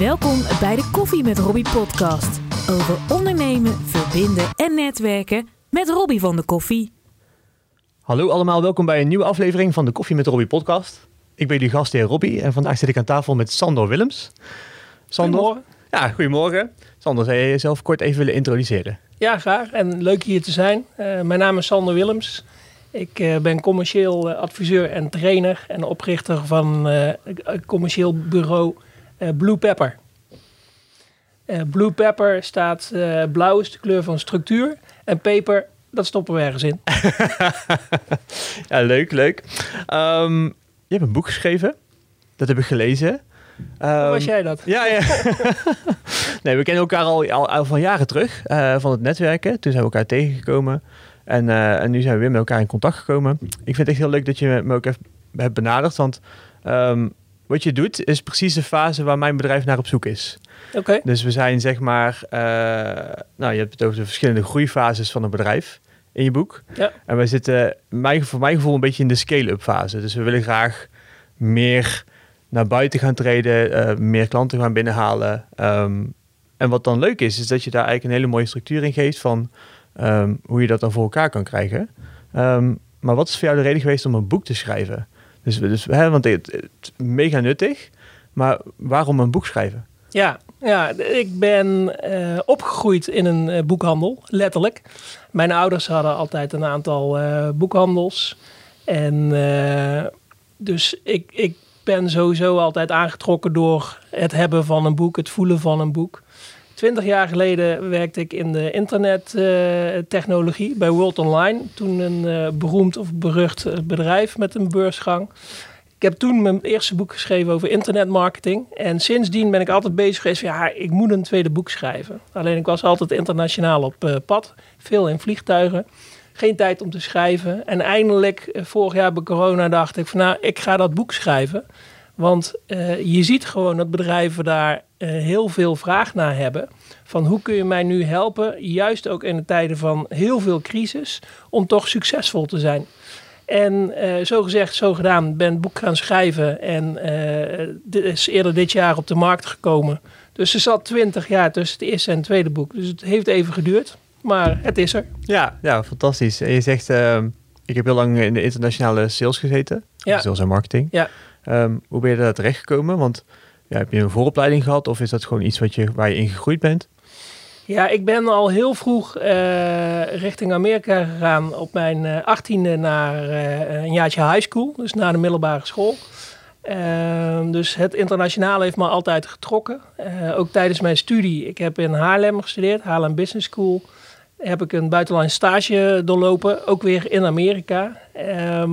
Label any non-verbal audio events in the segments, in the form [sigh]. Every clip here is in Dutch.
Welkom bij de Koffie met Robbie podcast. Over ondernemen, verbinden en netwerken met Robbie van de Koffie. Hallo allemaal, welkom bij een nieuwe aflevering van de Koffie met Robbie podcast. Ik ben jullie gastheer Robbie en vandaag zit ik aan tafel met Sandor Willems. Sandor, Goedemorgen. Ja, goedemorgen. Sander, zou je jezelf kort even willen introduceren? Ja, graag. En leuk hier te zijn. Eh, mijn naam is Sander Willems. Ik eh, ben commercieel eh, adviseur en trainer en oprichter van eh, een commercieel bureau Blue Pepper. Eh, Blue Pepper staat, eh, blauw is de kleur van structuur en peper, dat stoppen we ergens in. [laughs] Ja, leuk, leuk. Ehm, je hebt een boek geschreven. Dat heb ik gelezen. Hoe Ehm, was jij dat? Ja, ja. [laughs] nee, we kennen elkaar al, al, al van jaren terug eh, van het netwerken. Toen zijn we elkaar tegengekomen. En, eh, en nu zijn we weer met elkaar in contact gekomen. Ik vind het echt heel leuk dat je me ook even hebt benaderd. Want ehm, wat je doet is precies de fase waar mijn bedrijf naar op zoek is. Oké, Dus we zijn zeg maar... eh, nou, je hebt het over de verschillende groeifases van een bedrijf in je boek. Ja. En wij zitten mijn, voor mijn gevoel een beetje in de scale-up fase. Dus we willen graag meer naar buiten gaan treden, eh, meer klanten gaan binnenhalen. Ehm, en wat dan leuk is, is dat je daar eigenlijk een hele mooie structuur in geeft van ehm, hoe je dat dan voor elkaar kan krijgen. Ehm, maar wat is voor jou de reden geweest om een boek te schrijven? Dus, dus hè, want het, mega nuttig, maar waarom een boek schrijven? ja, ja, ik ben eh, opgegroeid in een eh, boekhandel, letterlijk. Mijn ouders hadden altijd een aantal eh, boekhandels. En dus ik, ik ben sowieso altijd aangetrokken door het hebben van een boek, het voelen van een boek. Twintig jaar geleden werkte ik in de internettechnologie bij World Online. Toen een eh, beroemd of berucht eh, bedrijf met een beursgang. Ik heb toen mijn eerste boek geschreven over internetmarketing. En sindsdien ben ik altijd bezig geweest van ja, ik moet een tweede boek schrijven. Alleen ik was altijd internationaal op eh, pad. Veel in vliegtuigen. Geen tijd om te schrijven. En eindelijk, vorig jaar bij corona, dacht ik van nou, ik ga dat boek schrijven. Want je ziet gewoon dat bedrijven daar heel veel vraag naar hebben. Van hoe kun je mij nu helpen, juist ook in de tijden van heel veel crisis, om toch succesvol te zijn. En eh, zo gezegd, zo gedaan, ben het boek gaan schrijven. En eh, dit is eerder dit jaar op de markt gekomen. Dus er zat twintig jaar tussen het eerste en het tweede boek. Dus het heeft even geduurd, maar het is er. Ja, ja fantastisch. En je zegt, ehm, ik heb heel lang in de internationale sales gezeten. Ja. Sales en marketing. Ja. Ehm, hoe ben je daar terechtgekomen? Want ja, heb je een vooropleiding gehad of is dat gewoon iets wat je, waar je in gegroeid bent? Ja, ik ben al heel vroeg eh, richting Amerika gegaan op mijn eh, achttiende naar eh, een jaartje high school, dus naar de middelbare school. Ehm, dus het internationale heeft me altijd getrokken. Ook tijdens mijn studie. Ik heb in Haarlem gestudeerd, Haarlem Business School. Heb ik een buitenlandse stage doorlopen, ook weer in Amerika. Ehm,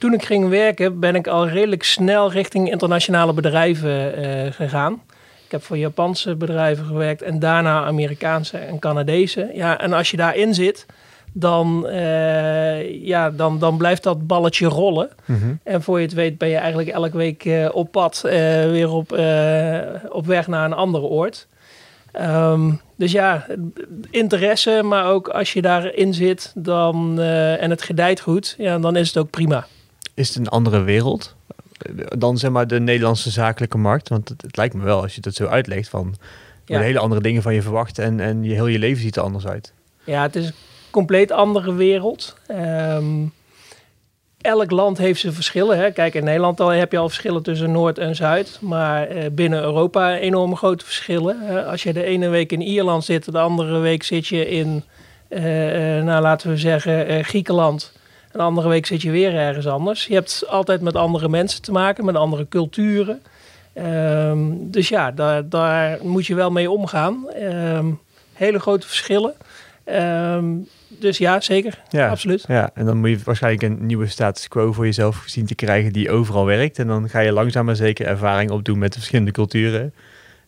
toen ik ging werken, ben ik al redelijk snel richting internationale bedrijven eh, gegaan. Ik heb voor Japanse bedrijven gewerkt en daarna Amerikaanse en Canadese. Ja, en als je daarin zit, dan, eh, ja, dan, dan blijft dat balletje rollen. En voor je het weet ben je eigenlijk elke week eh, op pad weer op, op weg naar een andere oord. Ehm, dus ja, interesse, maar ook als je daarin zit dan, en het gedijt goed, ja, dan is het ook prima. Is het een andere wereld dan zeg maar de Nederlandse zakelijke markt? Want het, het lijkt me wel, als je dat zo uitlegt, van Ja. hele andere dingen van je verwacht en, en je heel je leven ziet er anders uit. Ja, het is een compleet andere wereld. Ehm, elk land heeft zijn verschillen. Hè. Kijk, in Nederland al heb je al verschillen tussen Noord en Zuid. Maar eh, binnen Europa enorme grote verschillen. Als je de ene week in Ierland zit, de andere week zit je in, eh, eh, nou laten we zeggen, Griekenland. En de andere week zit je weer ergens anders. Je hebt altijd met andere mensen te maken, met andere culturen. Ehm, dus ja, daar, daar moet je wel mee omgaan. Ehm, hele grote verschillen. Ehm, dus ja, zeker. Ja, Absoluut. Ja, en dan moet je waarschijnlijk een nieuwe status quo voor jezelf zien te krijgen die overal werkt. En dan ga je langzaam maar zeker ervaring opdoen met de verschillende culturen.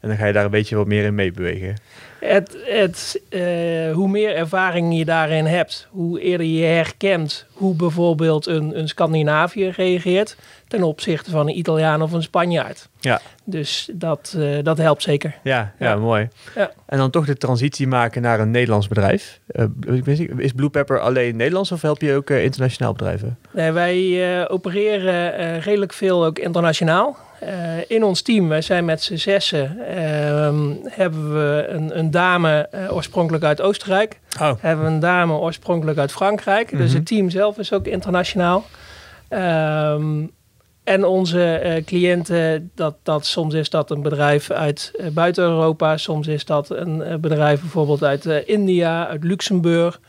En dan ga je daar een beetje wat meer in meebewegen. Het, het, eh, hoe meer ervaring je daarin hebt, hoe eerder je herkent hoe bijvoorbeeld een, een Scandinaviër reageert ten opzichte van een Italiaan of een Spanjaard. Ja. Dus dat, eh, dat helpt zeker. Ja, ja, Ja. mooi. Ja. En dan toch de transitie maken naar een Nederlands bedrijf. Eh, is Blue Pepper alleen Nederlands of help je ook internationaal bedrijven? Nee, wij opereren redelijk veel ook internationaal. In ons team, wij zijn met z'n zessen, ehm, hebben we een, een dame oorspronkelijk uit Oostenrijk. Oh. Hebben we een dame oorspronkelijk uit Frankrijk. Dus Mhm. het team zelf is ook internationaal. Ehm, en onze eh, cliënten, dat, dat, soms is dat een bedrijf uit eh, buiten Europa, soms is dat een eh, bedrijf bijvoorbeeld uit eh, India, uit Luxemburg.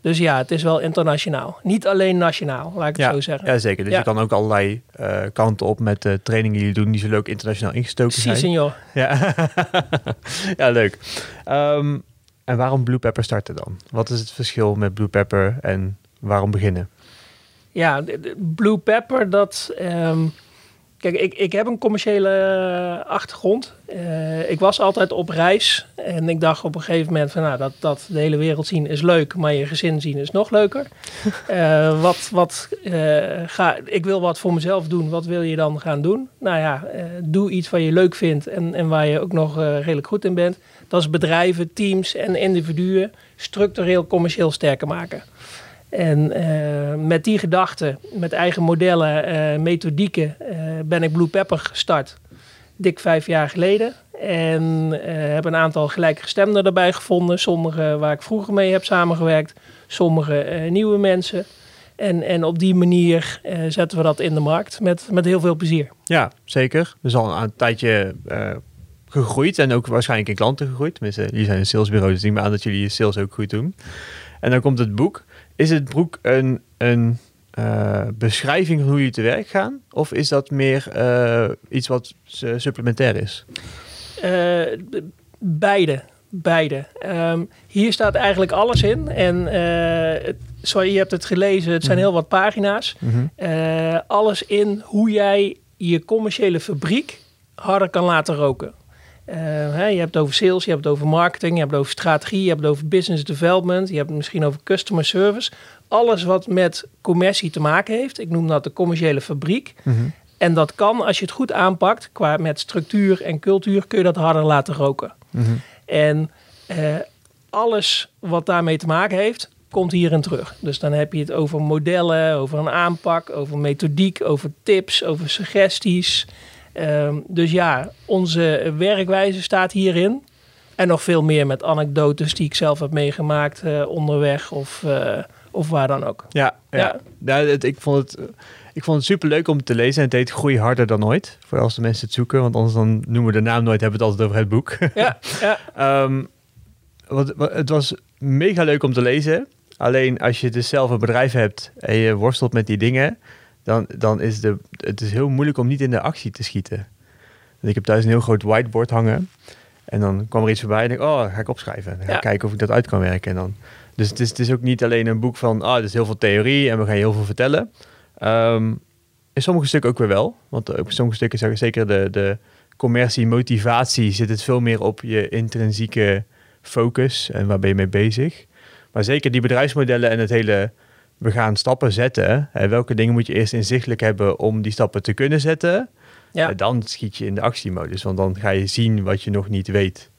Dus ja, het is wel internationaal. Niet alleen nationaal, laat ik het zo zeggen. ja, zeker. Dus Ja. je kan ook allerlei eh, kanten op met de trainingen die jullie doen, die zullen ook internationaal ingestoken Si, zijn. senor. Ja, [laughs] ja leuk. Ehm, en waarom Blue Pepper starten dan? Wat is het verschil met Blue Pepper en waarom beginnen? Ja, Blue Pepper, dat. ehm, kijk, ik, ik heb een commerciële eh, achtergrond. Eh, ik was altijd op reis. En ik dacht op een gegeven moment van nou, dat, dat de hele wereld zien is leuk, maar je gezin zien is nog leuker. [laughs] Eh, wat, wat, ga, ik wil wat voor mezelf doen. Wat wil je dan gaan doen? Nou ja, doe iets wat je leuk vindt en, en waar je ook nog redelijk goed in bent. Dat is bedrijven, teams en individuen structureel commercieel sterker maken. En met die gedachten, met eigen modellen, methodieken, ben ik Blue Pepper gestart. Dik vijf jaar geleden. En eh, heb een aantal gelijkgestemden erbij gevonden. Sommige waar ik vroeger mee heb samengewerkt. Sommige eh, nieuwe mensen. En, en op die manier eh, zetten we dat in de markt met, met heel veel plezier. Ja, zeker. We zijn al een tijdje eh, gegroeid en ook waarschijnlijk in klanten gegroeid. Tenminste, jullie zijn een salesbureau, dus neem aan dat jullie je sales ook goed doen. En dan komt het boek. Is het boek een, een eh, beschrijving hoe jullie te werk gaan? Of is dat meer eh, iets wat supplementair is? Eh, beide. Beide. Ehm, hier staat eigenlijk alles in. En sorry, je hebt het gelezen. Het zijn Mhm. heel wat pagina's. Eh, alles in hoe jij je commerciële fabriek harder kan laten roken. Hè, je hebt het over sales, je hebt het over marketing, je hebt het over strategie, je hebt het over business development, je hebt het misschien over customer service. Alles wat met commercie te maken heeft. Ik noem dat de commerciële fabriek. En dat kan, als je het goed aanpakt, qua met structuur en cultuur, kun je dat harder laten roken. En eh, alles wat daarmee te maken heeft, komt hierin terug. Dus dan heb je het over modellen, over een aanpak, over methodiek, over tips, over suggesties. Ehm, dus ja, onze werkwijze staat hierin. En nog veel meer met anekdotes die ik zelf heb meegemaakt eh, onderweg of, eh, of waar dan ook. Ja, ja. Ja. Het, ik, vond het, eh, ik vond het super leuk om te lezen. En het heet Groei harder dan ooit. Voor als de mensen het zoeken. Want anders dan noemen we de naam nooit. Hebben we het altijd over het boek. Ja, ja, [laughs] wat, wat- het was mega leuk om te lezen. Alleen als je dus zelf een bedrijf hebt en je worstelt met die dingen, dan, dan is de, het is heel moeilijk om niet in de actie te schieten. Dus ik heb thuis een heel groot whiteboard hangen. En dan kwam er iets voorbij en ik, oh, ga ik opschrijven. Dan ga ik Ja. kijken of ik dat uit kan werken. En dan, dus het is, het is ook niet alleen een boek van, ah, er is heel veel theorie en we gaan je heel veel vertellen. Ehm, in sommige stukken ook weer wel. Want op sommige stukken, zeg- zeker de, de commercie, motivatie, zit het veel meer op je intrinsieke focus en waar ben je mee bezig. Maar zeker die bedrijfsmodellen en het hele, we gaan stappen zetten. Hè, welke dingen moet je eerst inzichtelijk hebben om die stappen te kunnen zetten? ja. En dan schiet je in de actiemodus, want dan ga je zien wat je nog niet weet.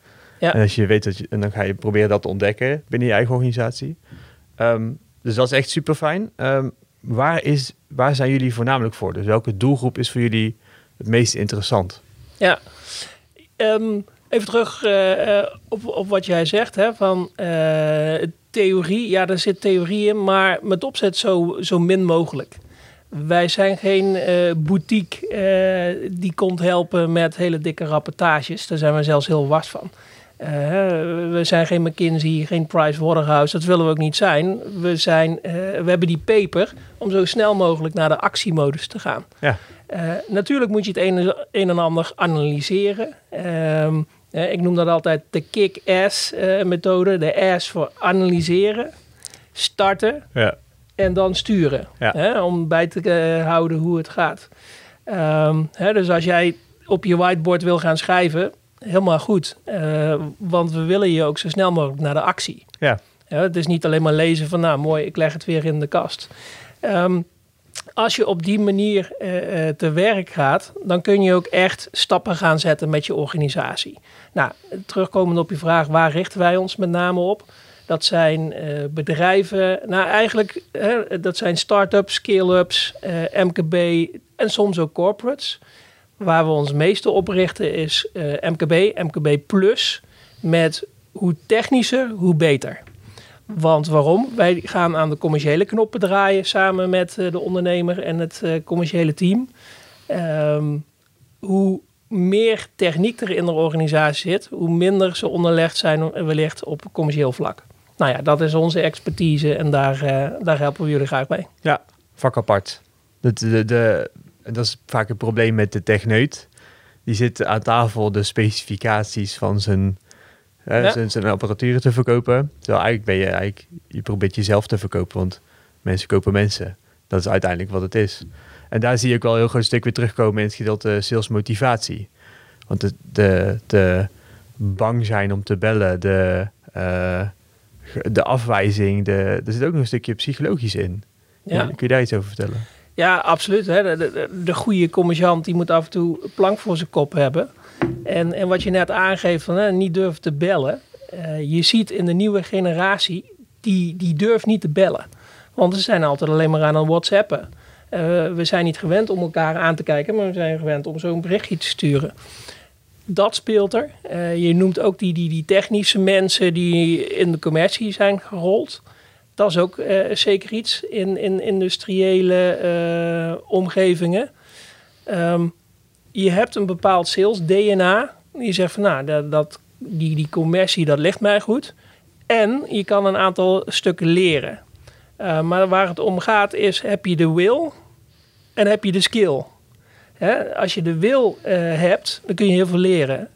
Ja. En als je weet dat je, en dan ga je proberen dat te ontdekken binnen je eigen organisatie. Ehm, dus dat is echt super fijn. waar, is, waar zijn jullie voornamelijk voor? Dus welke doelgroep is voor jullie het meest interessant? Ja. Ehm, even terug eh, eh, op, op wat jij zegt, hè, van eh, theorie. Ja, er zit theorie in, maar met opzet zo, zo min mogelijk. Wij zijn geen boutique die komt helpen met hele dikke rapportages. Daar zijn we zelfs heel wars van. Eh, we zijn geen McKinsey, geen Price Waterhouse. Dat willen we ook niet zijn. We, zijn eh, we hebben die paper om zo snel mogelijk naar de actiemodus te gaan. Ja. Eh, natuurlijk moet je het een, een en ander analyseren. Ehm, eh, ik noem dat altijd de kick-ass methode. De ass voor analyseren, starten Ja. en dan sturen. Ja. Om bij te houden hoe het gaat. Ehm, hè, dus als jij op je whiteboard wil gaan schrijven, helemaal goed. Eh, want we willen je ook zo snel mogelijk naar de actie. Ja. Ja, het is niet alleen maar lezen van, nou mooi, ik leg het weer in de kast. Ehm, als je op die manier eh, eh, te werk gaat, dan kun je ook echt stappen gaan zetten met je organisatie. Nou, terugkomend op je vraag, waar richten wij ons met name op? Dat zijn bedrijven, nou eigenlijk, hè, dat zijn start-ups, scale-ups, MKB en soms ook corporates. Waar we ons meeste op richten is eh, MKB, MKB Plus. Met hoe technischer, hoe beter. Want waarom? Wij gaan aan de commerciële knoppen draaien samen met eh, de ondernemer en het eh, commerciële team. Ehm, hoe meer techniek er in de organisatie zit, hoe minder ze onderlegd zijn wellicht op commercieel vlak. Nou ja, dat is onze expertise en daar, daar helpen we jullie graag bij. Ja, vak apart. De, de, de, dat is vaak het probleem met de techneut. Die zit aan tafel de specificaties van zijn, Ja. zijn, zijn apparatuur te verkopen. Terwijl eigenlijk ben je eigenlijk, je probeert jezelf te verkopen, want mensen kopen mensen. Dat is uiteindelijk wat het is. En daar zie je ook wel een heel groot stuk weer terugkomen in het gedeelte sales motivatie. Want de, de, de bang zijn om te bellen, de, eh, de afwijzing, de, er zit ook nog een stukje psychologisch in. Ja. Kun je daar iets over vertellen? Ja, absoluut. Hè. De, de, de goede commerciant die moet af en toe plank voor zijn kop hebben. En, en wat je net aangeeft van hè, niet durven te bellen. eh, je ziet in de nieuwe generatie, die, die durft niet te bellen. Want ze zijn altijd alleen maar aan het whatsappen. Eh, we zijn niet gewend om elkaar aan te kijken, maar we zijn gewend om zo'n berichtje te sturen. Dat speelt er. Eh, je noemt ook die, die, die technische mensen die in de commercie zijn gerold. Dat is ook eh, zeker iets in, in industriële eh, omgevingen. Ehm, je hebt een bepaald sales DNA. Je zegt van nou, dat, die, die commercie, dat ligt mij goed. En je kan een aantal stukken leren. Eh, maar waar het om gaat is, heb je de wil en heb je de skill. Hè? Als je de wil hebt, dan kun je heel veel leren.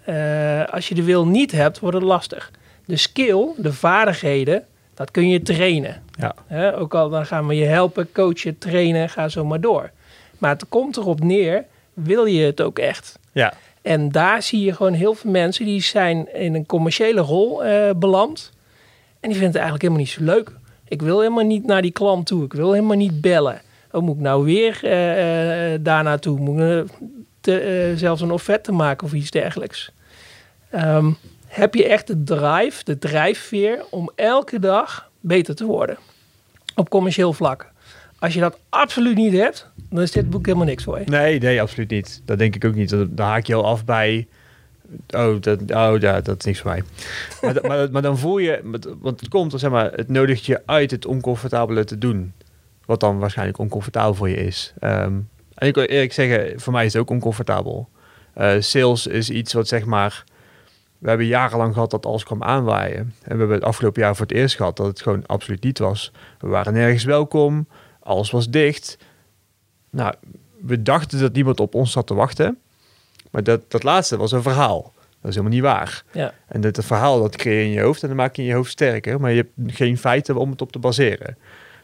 Als je de wil niet hebt, wordt het lastig. De skill, de vaardigheden, dat kun je trainen. Ja. Ook al dan gaan we je helpen, coachen, trainen, ga zo maar door. Maar het komt erop neer, wil je het ook echt? Ja, En daar zie je gewoon heel veel mensen die zijn in een commerciële rol eh, beland. En die vinden het eigenlijk helemaal niet zo leuk. Ik wil helemaal niet naar die klant toe. Ik wil helemaal niet bellen. Oh, moet ik nou weer eh, eh, daar naartoe? Moet ik te, zelfs een offerte maken of iets dergelijks? Ehm, heb je echt de drive, de drijfveer om elke dag beter te worden? Op commercieel vlak. Als je dat absoluut niet hebt, dan is dit boek helemaal niks voor je. nee, nee, absoluut niet. Dat denk ik ook niet. Dan haak je al af bij. Oh, dat, oh ja, dat is niks voor mij. maar, maar, maar dan voel je, want- het komt, zeg maar, het nodigt je uit het oncomfortabele te doen. Wat dan waarschijnlijk oncomfortabel voor je is. Ehm, en ik wil eerlijk zeggen, voor mij is het ook oncomfortabel. Eh, sales is iets wat zeg maar. We hebben jarenlang gehad dat alles kwam aanwaaien. En we hebben het afgelopen jaar voor het eerst gehad dat het gewoon absoluut niet was. We waren nergens welkom. Alles was dicht. Nou, we dachten dat niemand op ons zat te wachten. Maar dat, dat laatste was een verhaal. Dat is helemaal niet waar. Ja. En dat het verhaal, dat creëer je in je hoofd en dan maak je in je hoofd sterker. Maar je hebt geen feiten om het op te baseren.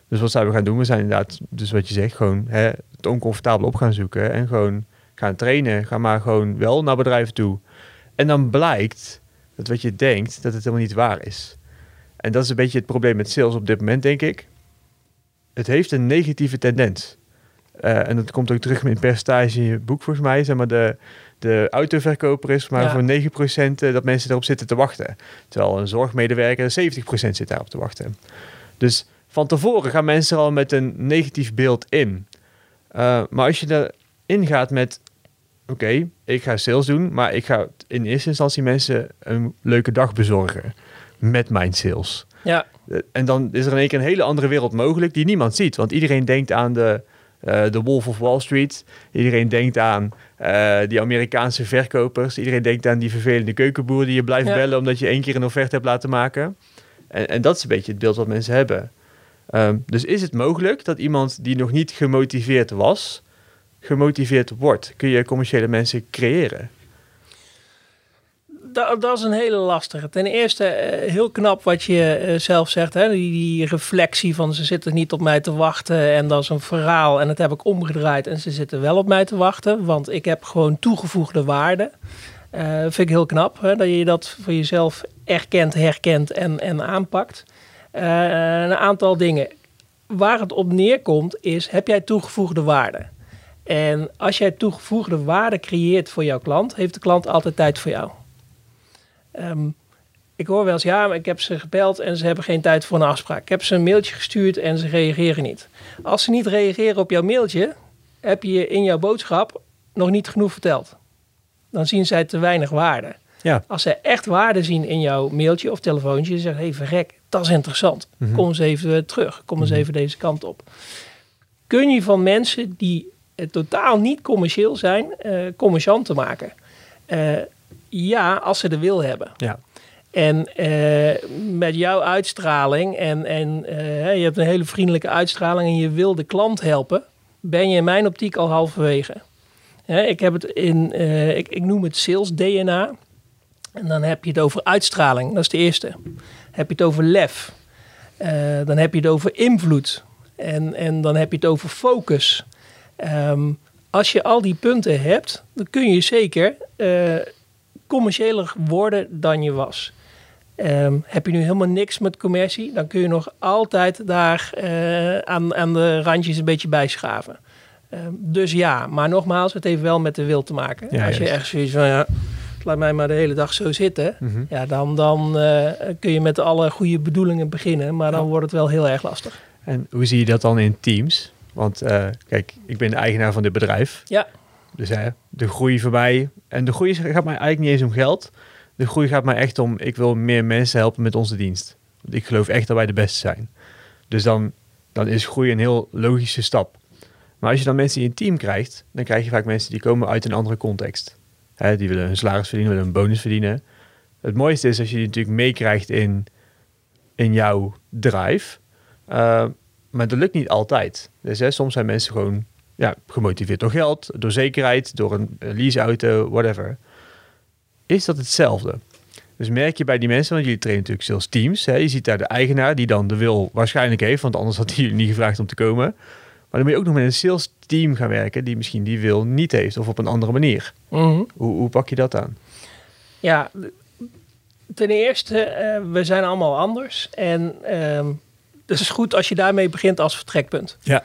Dus wat zijn we gaan doen? We zijn inderdaad, dus wat je zegt, gewoon hè, het oncomfortabel op gaan zoeken. En gewoon gaan trainen. Ga maar gewoon wel naar bedrijven toe. En dan blijkt dat wat je denkt, dat het helemaal niet waar is. En dat is een beetje het probleem met sales op dit moment, denk ik. Het heeft een negatieve tendens. Eh, en dat komt ook terug in percentage in je boek, volgens mij. Zeg maar de, de autoverkoper is maar Ja. voor 9% eh, dat mensen erop zitten te wachten. Terwijl een zorgmedewerker 70% zit daarop te wachten. Dus van tevoren gaan mensen al met een negatief beeld in. Eh, maar als je erin gaat met... Oké, ik ga sales doen, maar ik ga in eerste instantie mensen een leuke dag bezorgen met mijn sales. Ja, Eh, En dan is er in één keer een hele andere wereld mogelijk die niemand ziet. Want iedereen denkt aan de, eh, de Wolf of Wall Street. Iedereen denkt aan eh, die Amerikaanse verkopers. Iedereen denkt aan die vervelende keukenboer die je blijft Ja. bellen omdat je één keer een offerte hebt laten maken. En, en dat is een beetje het beeld wat mensen hebben. Ehm, dus is het mogelijk dat iemand die nog niet gemotiveerd was, gemotiveerd wordt? Kun je commerciële mensen creëren? dat, dat is een hele lastige. Ten eerste, eh, heel knap wat je eh, zelf zegt. Hè? Die, die reflectie van ze zitten niet op mij te wachten. En dat is een verhaal. En dat heb ik omgedraaid. En ze zitten wel op mij te wachten. Want ik heb gewoon toegevoegde waarde. Eh vind ik heel knap. Hè? Dat je dat voor jezelf erkent, herkent en, en aanpakt. Een aantal dingen. Waar het op neerkomt is, heb jij toegevoegde waarde? En als jij toegevoegde waarde creëert voor jouw klant, heeft de klant altijd tijd voor jou. Ehm, ik hoor wel eens, ja, maar ik heb ze gebeld en ze hebben geen tijd voor een afspraak. Ik heb ze een mailtje gestuurd en ze reageren niet. Als ze niet reageren op jouw mailtje, heb je in jouw boodschap nog niet genoeg verteld. Dan zien zij te weinig waarde. Ja. Als zij echt waarde zien in jouw mailtje of telefoontje, dan zeggen hé, hey, verrek, dat is interessant. Mhm. Kom eens even terug. Kom eens Mhm. even deze kant op. Kun je van mensen die totaal niet commercieel zijn, eh commercianten maken? Eh, ja, als ze de wil hebben. Ja. En eh, met jouw uitstraling en, en eh, je hebt een hele vriendelijke uitstraling en je wil de klant helpen, ben je in mijn optiek al halverwege. Hè, ik heb het in, eh, ik, ik noem het sales DNA. En dan heb je het over uitstraling, dat is de eerste. Heb je het over lef. Eh, dan heb je het over invloed. En, en dan heb je het over focus. Ehm, als je al die punten hebt, dan kun je zeker eh, commerciëler worden dan je was. Ehm, heb je nu helemaal niks met commercie, dan kun je nog altijd daar eh, aan, aan de randjes een beetje bijschaven. Ehm, dus ja, maar nogmaals, het heeft wel met de wil te maken. Ja, Als je juist. echt zoiets van, ja, laat mij maar de hele dag zo zitten. Mhm. Ja, dan, dan eh, kun je met alle goede bedoelingen beginnen, maar dan Ja. wordt het wel heel erg lastig. En hoe zie je dat dan in teams? Want eh, kijk, ik ben de eigenaar van dit bedrijf. Ja. Dus hè, de groei voor mij. En de groei gaat mij eigenlijk niet eens om geld. De groei gaat mij echt om, ik wil meer mensen helpen met onze dienst. Want ik geloof echt dat wij de beste zijn. Dus dan, dan is groei een heel logische stap. Maar als je dan mensen in je team krijgt, dan krijg je vaak mensen die komen uit een andere context. Hè, die willen een salaris verdienen, willen een bonus verdienen. Het mooiste is als je die natuurlijk meekrijgt in, in jouw drive. Uh, maar dat lukt niet altijd. Dus hè, soms zijn mensen gewoon ja, gemotiveerd door geld, door zekerheid, door een leaseauto, whatever. Is dat hetzelfde? Dus merk je bij die mensen, want jullie trainen natuurlijk sales teams. Hè, je ziet daar de eigenaar die dan de wil waarschijnlijk heeft, want anders had hij jullie niet gevraagd om te komen. Maar dan moet je ook nog met een sales team gaan werken die misschien die wil niet heeft of op een andere manier. Mhm. Hoe, hoe pak je dat aan? Ja, ten eerste, eh, we zijn allemaal anders. En ehm, het is goed als je daarmee begint als vertrekpunt. Ja.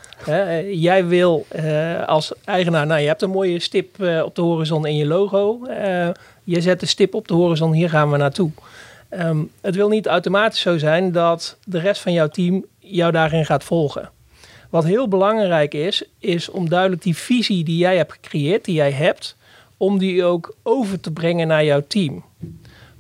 Jij wil eh, als eigenaar, nou je hebt een mooie stip eh, op de horizon in je logo. Eh, je zet de stip op de horizon, hier gaan we naartoe. Ehm, het wil niet automatisch zo zijn dat de rest van jouw team jou daarin gaat volgen. Wat heel belangrijk is, is om duidelijk die visie die jij hebt gecreëerd, die jij hebt, om die ook over te brengen naar jouw team.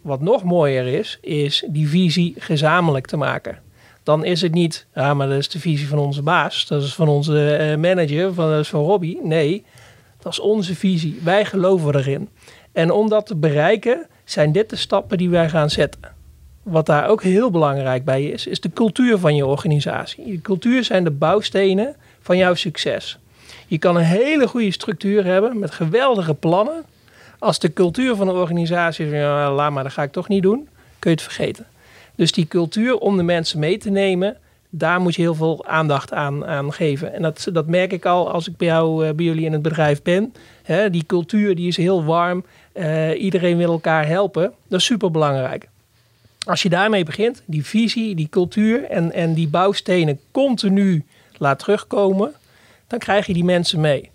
Wat nog mooier is, is die visie gezamenlijk te maken. Dan is het niet, ja, maar dat is de visie van onze baas, dat is van onze eh, manager, van, dat is van Robbie. Nee, dat is onze visie. Wij geloven erin. En om dat te bereiken, zijn dit de stappen die wij gaan zetten. Wat daar ook heel belangrijk bij is, is de cultuur van je organisatie. Je cultuur zijn de bouwstenen van jouw succes. Je kan een hele goede structuur hebben met geweldige plannen. Als de cultuur van de organisatie is, ja, laat maar, dat ga ik toch niet doen, kun je het vergeten. Dus die cultuur om de mensen mee te nemen, daar moet je heel veel aandacht aan, aan geven. En dat, dat merk ik al als ik bij, jou, eh, bij jullie in het bedrijf ben. Die cultuur die is heel warm. Eh, iedereen wil elkaar helpen. Dat is super belangrijk. Als je daarmee begint, die visie, die cultuur en, en die bouwstenen continu laat terugkomen, dan krijg je die mensen mee.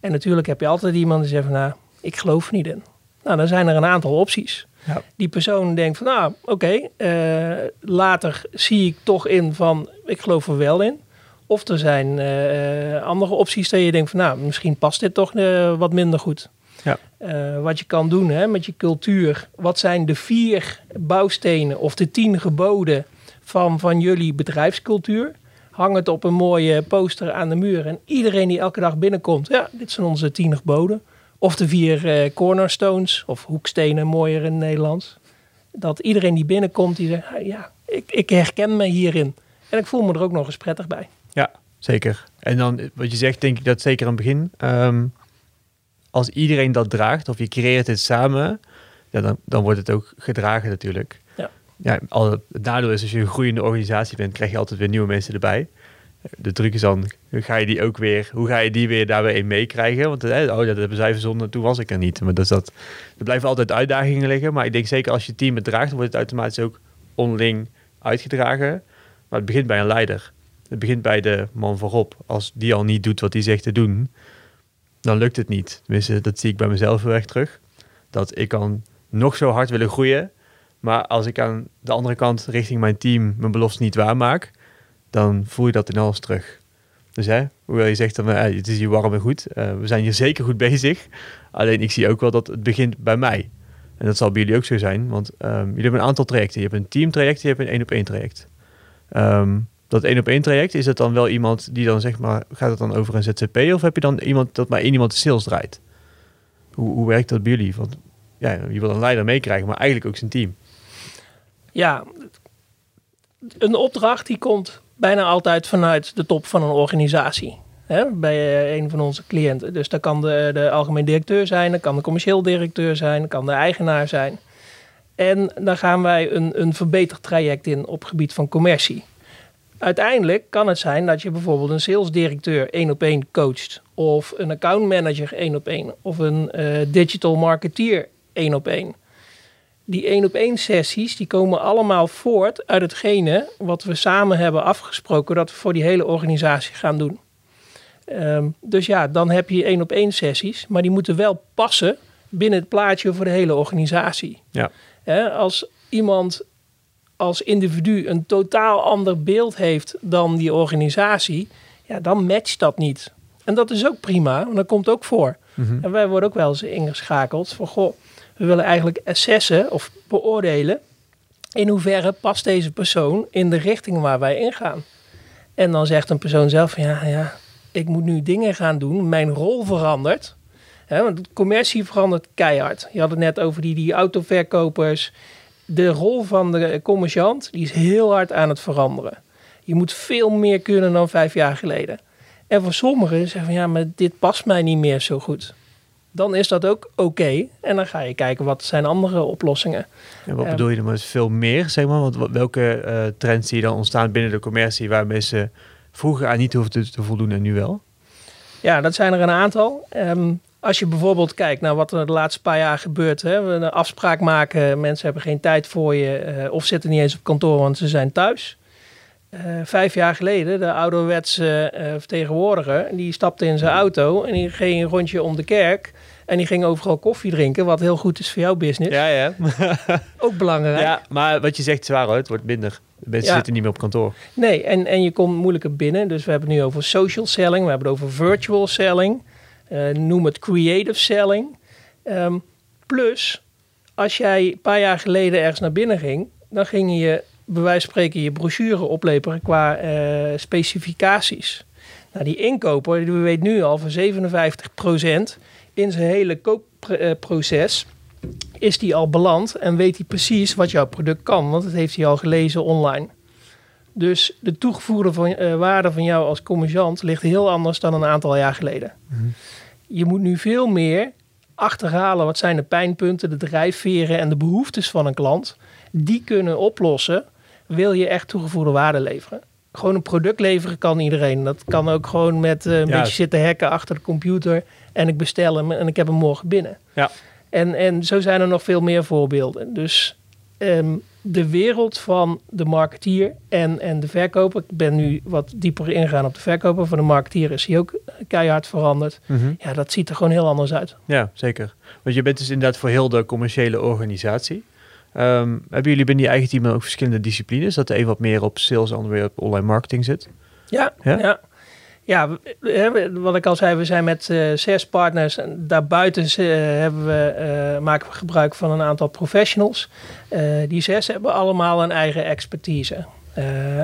En natuurlijk heb je altijd iemand die zegt van, nou, ik geloof er niet in. Nou, dan zijn er een aantal opties. Ja. Die persoon denkt van, nou, oké, eh, later zie ik toch in van, ik geloof er wel in. Of er zijn eh, andere opties dat je denkt van, nou, misschien past dit toch eh, wat minder goed. Ja. Wat je kan doen hè, met je cultuur. Wat zijn de vier bouwstenen of de tien geboden van, van jullie bedrijfscultuur? Hang het op een mooie poster aan de muur. En iedereen die elke dag binnenkomt, ja, dit zijn onze tien geboden. Of de vier uh, cornerstones of hoekstenen, mooier in het Nederlands. Dat iedereen die binnenkomt, die zegt, ja, ik, ik herken me hierin. En ik voel me er ook nog eens prettig bij. Ja, zeker. En dan wat je zegt, denk ik dat zeker aan het begin. Um, als iedereen dat draagt, of je creëert het samen, ja, dan, dan wordt het ook gedragen natuurlijk. Ja. Ja, al, het nadeel is als je een groeiende organisatie bent, krijg je altijd weer nieuwe mensen erbij. De truc is dan, hoe ga je die ook weer, hoe ga je die weer daarbij in meekrijgen? Want hè, oh, dat hebben zij verzonnen, toen was ik er niet. Maar dat is dat, er blijven altijd uitdagingen liggen. Maar ik denk zeker als je team het draagt, wordt het automatisch ook onderling uitgedragen. Maar het begint bij een leider. Het begint bij de man voorop. Als die al niet doet wat hij zegt te doen, dan lukt het niet. Tenminste, dat zie ik bij mezelf heel terug. Dat ik kan nog zo hard willen groeien. Maar als ik aan de andere kant richting mijn team mijn belofte niet waarmaak, dan voel je dat in alles terug. Dus hè, hoewel je zegt, dan, eh, het is hier warm en goed. eh, we zijn hier zeker goed bezig. Alleen ik zie ook wel dat het begint bij mij. En dat zal bij jullie ook zo zijn. Want ehm, jullie hebben een aantal trajecten. Je hebt een teamtraject, je hebt een één op één traject. Ehm, dat één op één traject, is het dan wel iemand die dan zeg maar, gaat het dan over een ZZP? Of heb je dan iemand dat maar één iemand de sales draait? Hoe, hoe werkt dat bij jullie? Want ja, je wil een leider meekrijgen, maar eigenlijk ook zijn team. Ja, een opdracht die komt bijna altijd vanuit de top van een organisatie. Hè, bij eh, een van onze cliënten. Dus dat kan de, de algemeen directeur zijn, dat kan de commercieel directeur zijn, kan de eigenaar zijn. En dan gaan wij een, een verbeterd traject in op gebied van commercie. Uiteindelijk kan het zijn dat je bijvoorbeeld een salesdirecteur één op één coacht. Of een accountmanager één op één. Of een eh, digital marketeer één op één die één op één sessies, die komen allemaal voort uit hetgene wat we samen hebben afgesproken dat we voor die hele organisatie gaan doen. Ehm, dus ja, dan heb je één op één sessies, maar die moeten wel passen binnen het plaatje voor de hele organisatie. Ja. Als iemand als individu een totaal ander beeld heeft dan die organisatie, ja, dan matcht dat niet. En dat is ook prima, want dat komt ook voor. En wij worden ook wel eens ingeschakeld van, goh, we willen eigenlijk assessen of beoordelen in hoeverre past deze persoon in de richting waar wij ingaan. En dan zegt een persoon zelf van ja, ja ik moet nu dingen gaan doen, mijn rol verandert. Hè, want de commercie verandert keihard. Je had het net over die, die autoverkopers. De rol van de commerciant die is heel hard aan het veranderen. Je moet veel meer kunnen dan vijf jaar geleden. En voor sommigen zeggen van ja, maar dit past mij niet meer zo goed dan is dat ook oké. En dan ga je kijken wat zijn andere oplossingen. En wat Ja. bedoel je dan met veel meer, zeg maar? Want wa- welke eh, trends zie je dan ontstaan binnen de commercie waar ze vroeger aan niet hoefden te, te voldoen en nu wel? Ja, dat zijn er een aantal. Ehm, als je bijvoorbeeld kijkt naar wat er de laatste paar jaar gebeurt. Hè, we een afspraak maken, mensen hebben geen tijd voor je eh, of zitten niet eens op kantoor, want ze zijn thuis. Eh, vijf jaar geleden, de ouderwetse eh, vertegenwoordiger, die stapte in zijn auto en die ging een rondje om de kerk. En die ging overal koffie drinken, wat heel goed is voor jouw business. Ja, ja. [laughs] Ook belangrijk. ja, maar wat je zegt is waar hoor, het wordt minder. De mensen Ja. zitten niet meer op kantoor. Nee, en, en je komt moeilijker binnen. Dus we hebben het nu over social selling, we hebben het over virtual selling, eh, noem het creative selling. Ehm, plus, als jij een paar jaar geleden ergens naar binnen ging, dan ging je bij wijze van spreken je brochure opleperen qua eh, specificaties. Nou, die inkoper, die weet nu al voor 57% in zijn hele koopproces is die al beland en weet hij precies wat jouw product kan, want dat heeft hij al gelezen online. Dus de toegevoegde van, eh, waarde van jou als commerciant ligt heel anders dan een aantal jaar geleden. Je moet nu veel meer achterhalen wat zijn de pijnpunten, de drijfveren en de behoeftes van een klant. Die kunnen oplossen, wil je echt toegevoegde waarde leveren. Gewoon een product leveren kan iedereen. Dat kan ook gewoon met eh, een Ja. beetje zitten hacken achter de computer. En ik bestel hem en ik heb hem morgen binnen. Ja. En, en zo zijn er nog veel meer voorbeelden. Dus ehm, de wereld van de marketeer en, en de verkoper. Ik ben nu wat dieper ingegaan op de verkoper. Van de marketeer is hij ook keihard veranderd. Ja, dat ziet er gewoon heel anders uit. Ja, zeker. Want je bent dus inderdaad voor heel de commerciële organisatie. Ehm, hebben jullie binnen je eigen team ook verschillende disciplines? Dat de een wat meer op sales, de ander weer op online marketing zit? Ja, Ja? ja. ja. we- hè, we- wat ik al zei, we zijn met eh, zes partners. En daarbuiten eh, hebben we, eh, maken we gebruik van een aantal professionals. Die zes hebben allemaal een eigen expertise.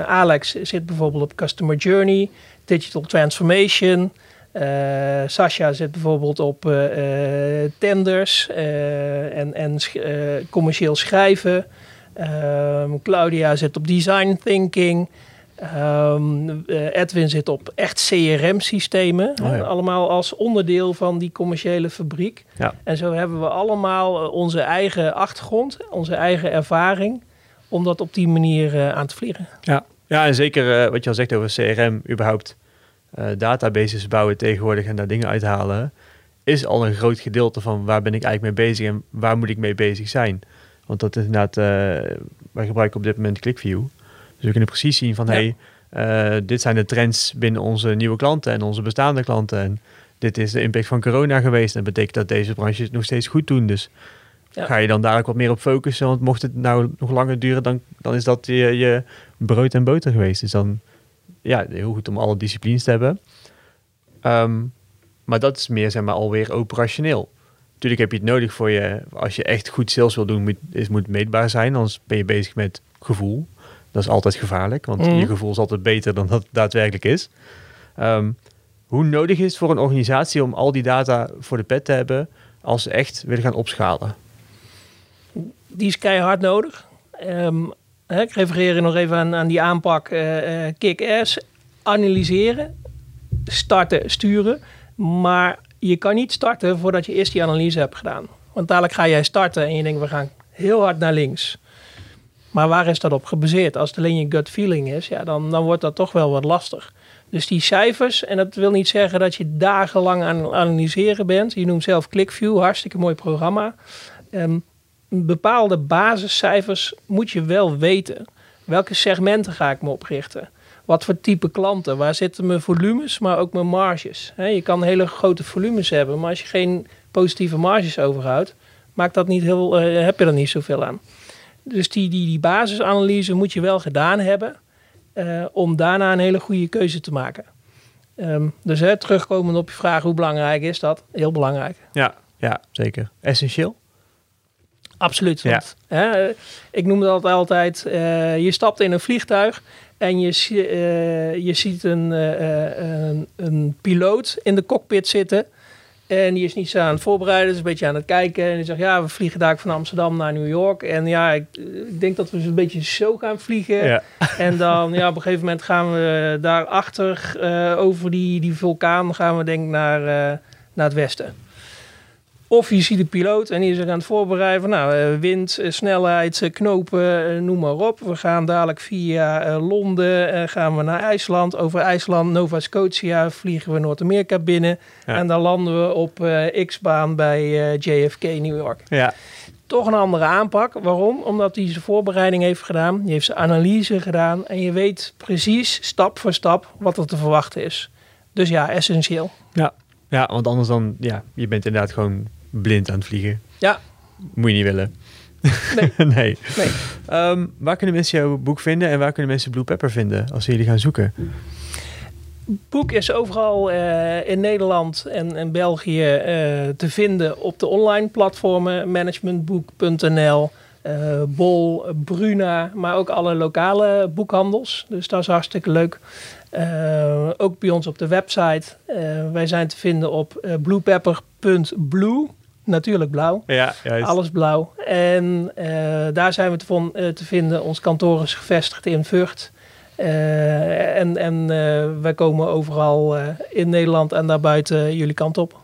Alex zit bijvoorbeeld op Customer Journey, Digital Transformation. Eh, Sascha zit bijvoorbeeld op eh, eh, tenders en, en sch- commercieel schrijven. Ehm, Claudia zit op design thinking. Ehm, eh, Edwin zit op echt CRM-systemen. Oh ja. Allemaal als onderdeel van die commerciële fabriek. Ja. En zo hebben we allemaal onze eigen achtergrond, onze eigen ervaring. Om dat op die manier aan te vliegen. Ja, ja en zeker wat je al zegt over CRM, überhaupt eh, databases bouwen tegenwoordig en daar dingen uithalen, is al een groot gedeelte van waar ben ik eigenlijk mee bezig en waar moet ik mee bezig zijn. Want dat is inderdaad, eh, wij gebruiken op dit moment ClickView. Dus we kunnen precies zien van, Ja. hey, eh, dit zijn de trends binnen onze nieuwe klanten en onze bestaande klanten. En dit is de impact van corona geweest. En dat betekent dat deze branche het nog steeds goed doen. Dus Ja. ga je dan daar ook wat meer op focussen. Want mocht het nou nog langer duren, dan, dan is dat je, je brood en boter geweest. Dus dan ja, heel goed om alle disciplines te hebben. Ehm, maar dat is meer, zeg maar, alweer operationeel. Natuurlijk heb je het nodig voor je, als je echt goed sales wil doen, moet, het moet meetbaar zijn. Anders ben je bezig met gevoel. Dat is altijd gevaarlijk, want Mhm. je gevoel is altijd beter dan dat het daadwerkelijk is. Ehm, hoe nodig is het voor een organisatie om al die data voor de pet te hebben als ze echt willen gaan opschalen? die is keihard nodig. Ehm, ik refereer nog even aan, aan die aanpak eh, eh, kick-ass. Analyseren, starten, sturen. Maar je kan niet starten voordat je eerst die analyse hebt gedaan. Want dadelijk ga jij starten en je denkt, we gaan heel hard naar links. Maar waar is dat op gebaseerd? Als het alleen je gut feeling is, ja, dan, dan wordt dat toch wel wat lastig. Dus die cijfers, en dat wil niet zeggen dat je dagenlang aan analyseren bent. Je noemt zelf ClickView, hartstikke mooi programma. Ehm, bepaalde basiscijfers moet je wel weten. Welke segmenten ga ik me oprichten? Wat voor type klanten? Waar zitten mijn volumes, maar ook mijn marges? Je kan hele grote volumes hebben, maar als je geen positieve marges overhoudt, maakt dat niet heel, eh, heb je er niet zoveel aan. Dus die, die, die basisanalyse moet je wel gedaan hebben eh, om daarna een hele goede keuze te maken. Ehm, dus hè, terugkomend op je vraag, hoe belangrijk is dat? Heel belangrijk. Ja, ja zeker. Essentieel. Absoluut. Ja. Want, hè, ik noem dat altijd, eh, je stapt in een vliegtuig en je, eh, je ziet een, eh, een, een piloot in de cockpit zitten. En die is niet zo aan het voorbereiden, is een beetje aan het kijken. En die zegt, ja, we vliegen daar van Amsterdam naar New York. En ja, ik, ik denk dat we een beetje zo gaan vliegen. Ja. [laughs] En dan, ja, op een gegeven moment gaan we daarachter eh over die, die vulkaan, gaan we denk ik naar, naar het westen. Of je ziet de piloot en die is zich aan het voorbereiden van nou, eh, wind, eh, snelheid, eh, knopen, noem maar op. We gaan dadelijk via Londen, gaan we naar IJsland. Over IJsland, Nova Scotia, vliegen we Noord-Amerika binnen. Ja. En dan landen we op X-baan bij JFK New York. Ja, Toch een andere aanpak. Waarom? Omdat hij zijn voorbereiding heeft gedaan. Die heeft zijn analyse gedaan. En je weet precies, stap voor stap, wat er te verwachten is. Dus ja, essentieel. ja. ja, want anders dan, ja, je bent inderdaad gewoon blind aan het vliegen. Ja. Moet je niet willen. Nee. [laughs] nee. Nee. Ehm, waar kunnen mensen jouw boek vinden en waar kunnen mensen Blue Pepper vinden als ze jullie gaan zoeken? boek is overal eh, in Nederland en, en België eh, te vinden op de online platformen. Managementboek.nl, eh, Bol, Bruna, maar ook alle lokale boekhandels. Dus dat is hartstikke leuk. Ook bij ons op de website. Wij zijn te vinden op bluepepper.blue. Natuurlijk blauw. Ja, juist. Alles blauw. En eh, daar zijn we te, von- eh, te vinden. Ons kantoor is gevestigd in Vught. Eh, en en eh, wij komen overal eh, in Nederland en daarbuiten jullie kant op.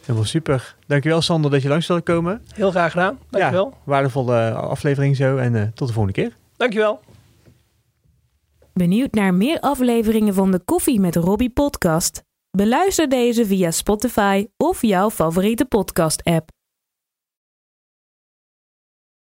Helemaal super. Dankjewel Sander dat je langs wilde komen. Heel graag gedaan. Dankjewel. Ja, waardevolle aflevering zo en eh, tot de volgende keer. Dankjewel. Benieuwd naar meer afleveringen van de Koffie met Robbie podcast? Beluister deze via Spotify of jouw favoriete podcast app.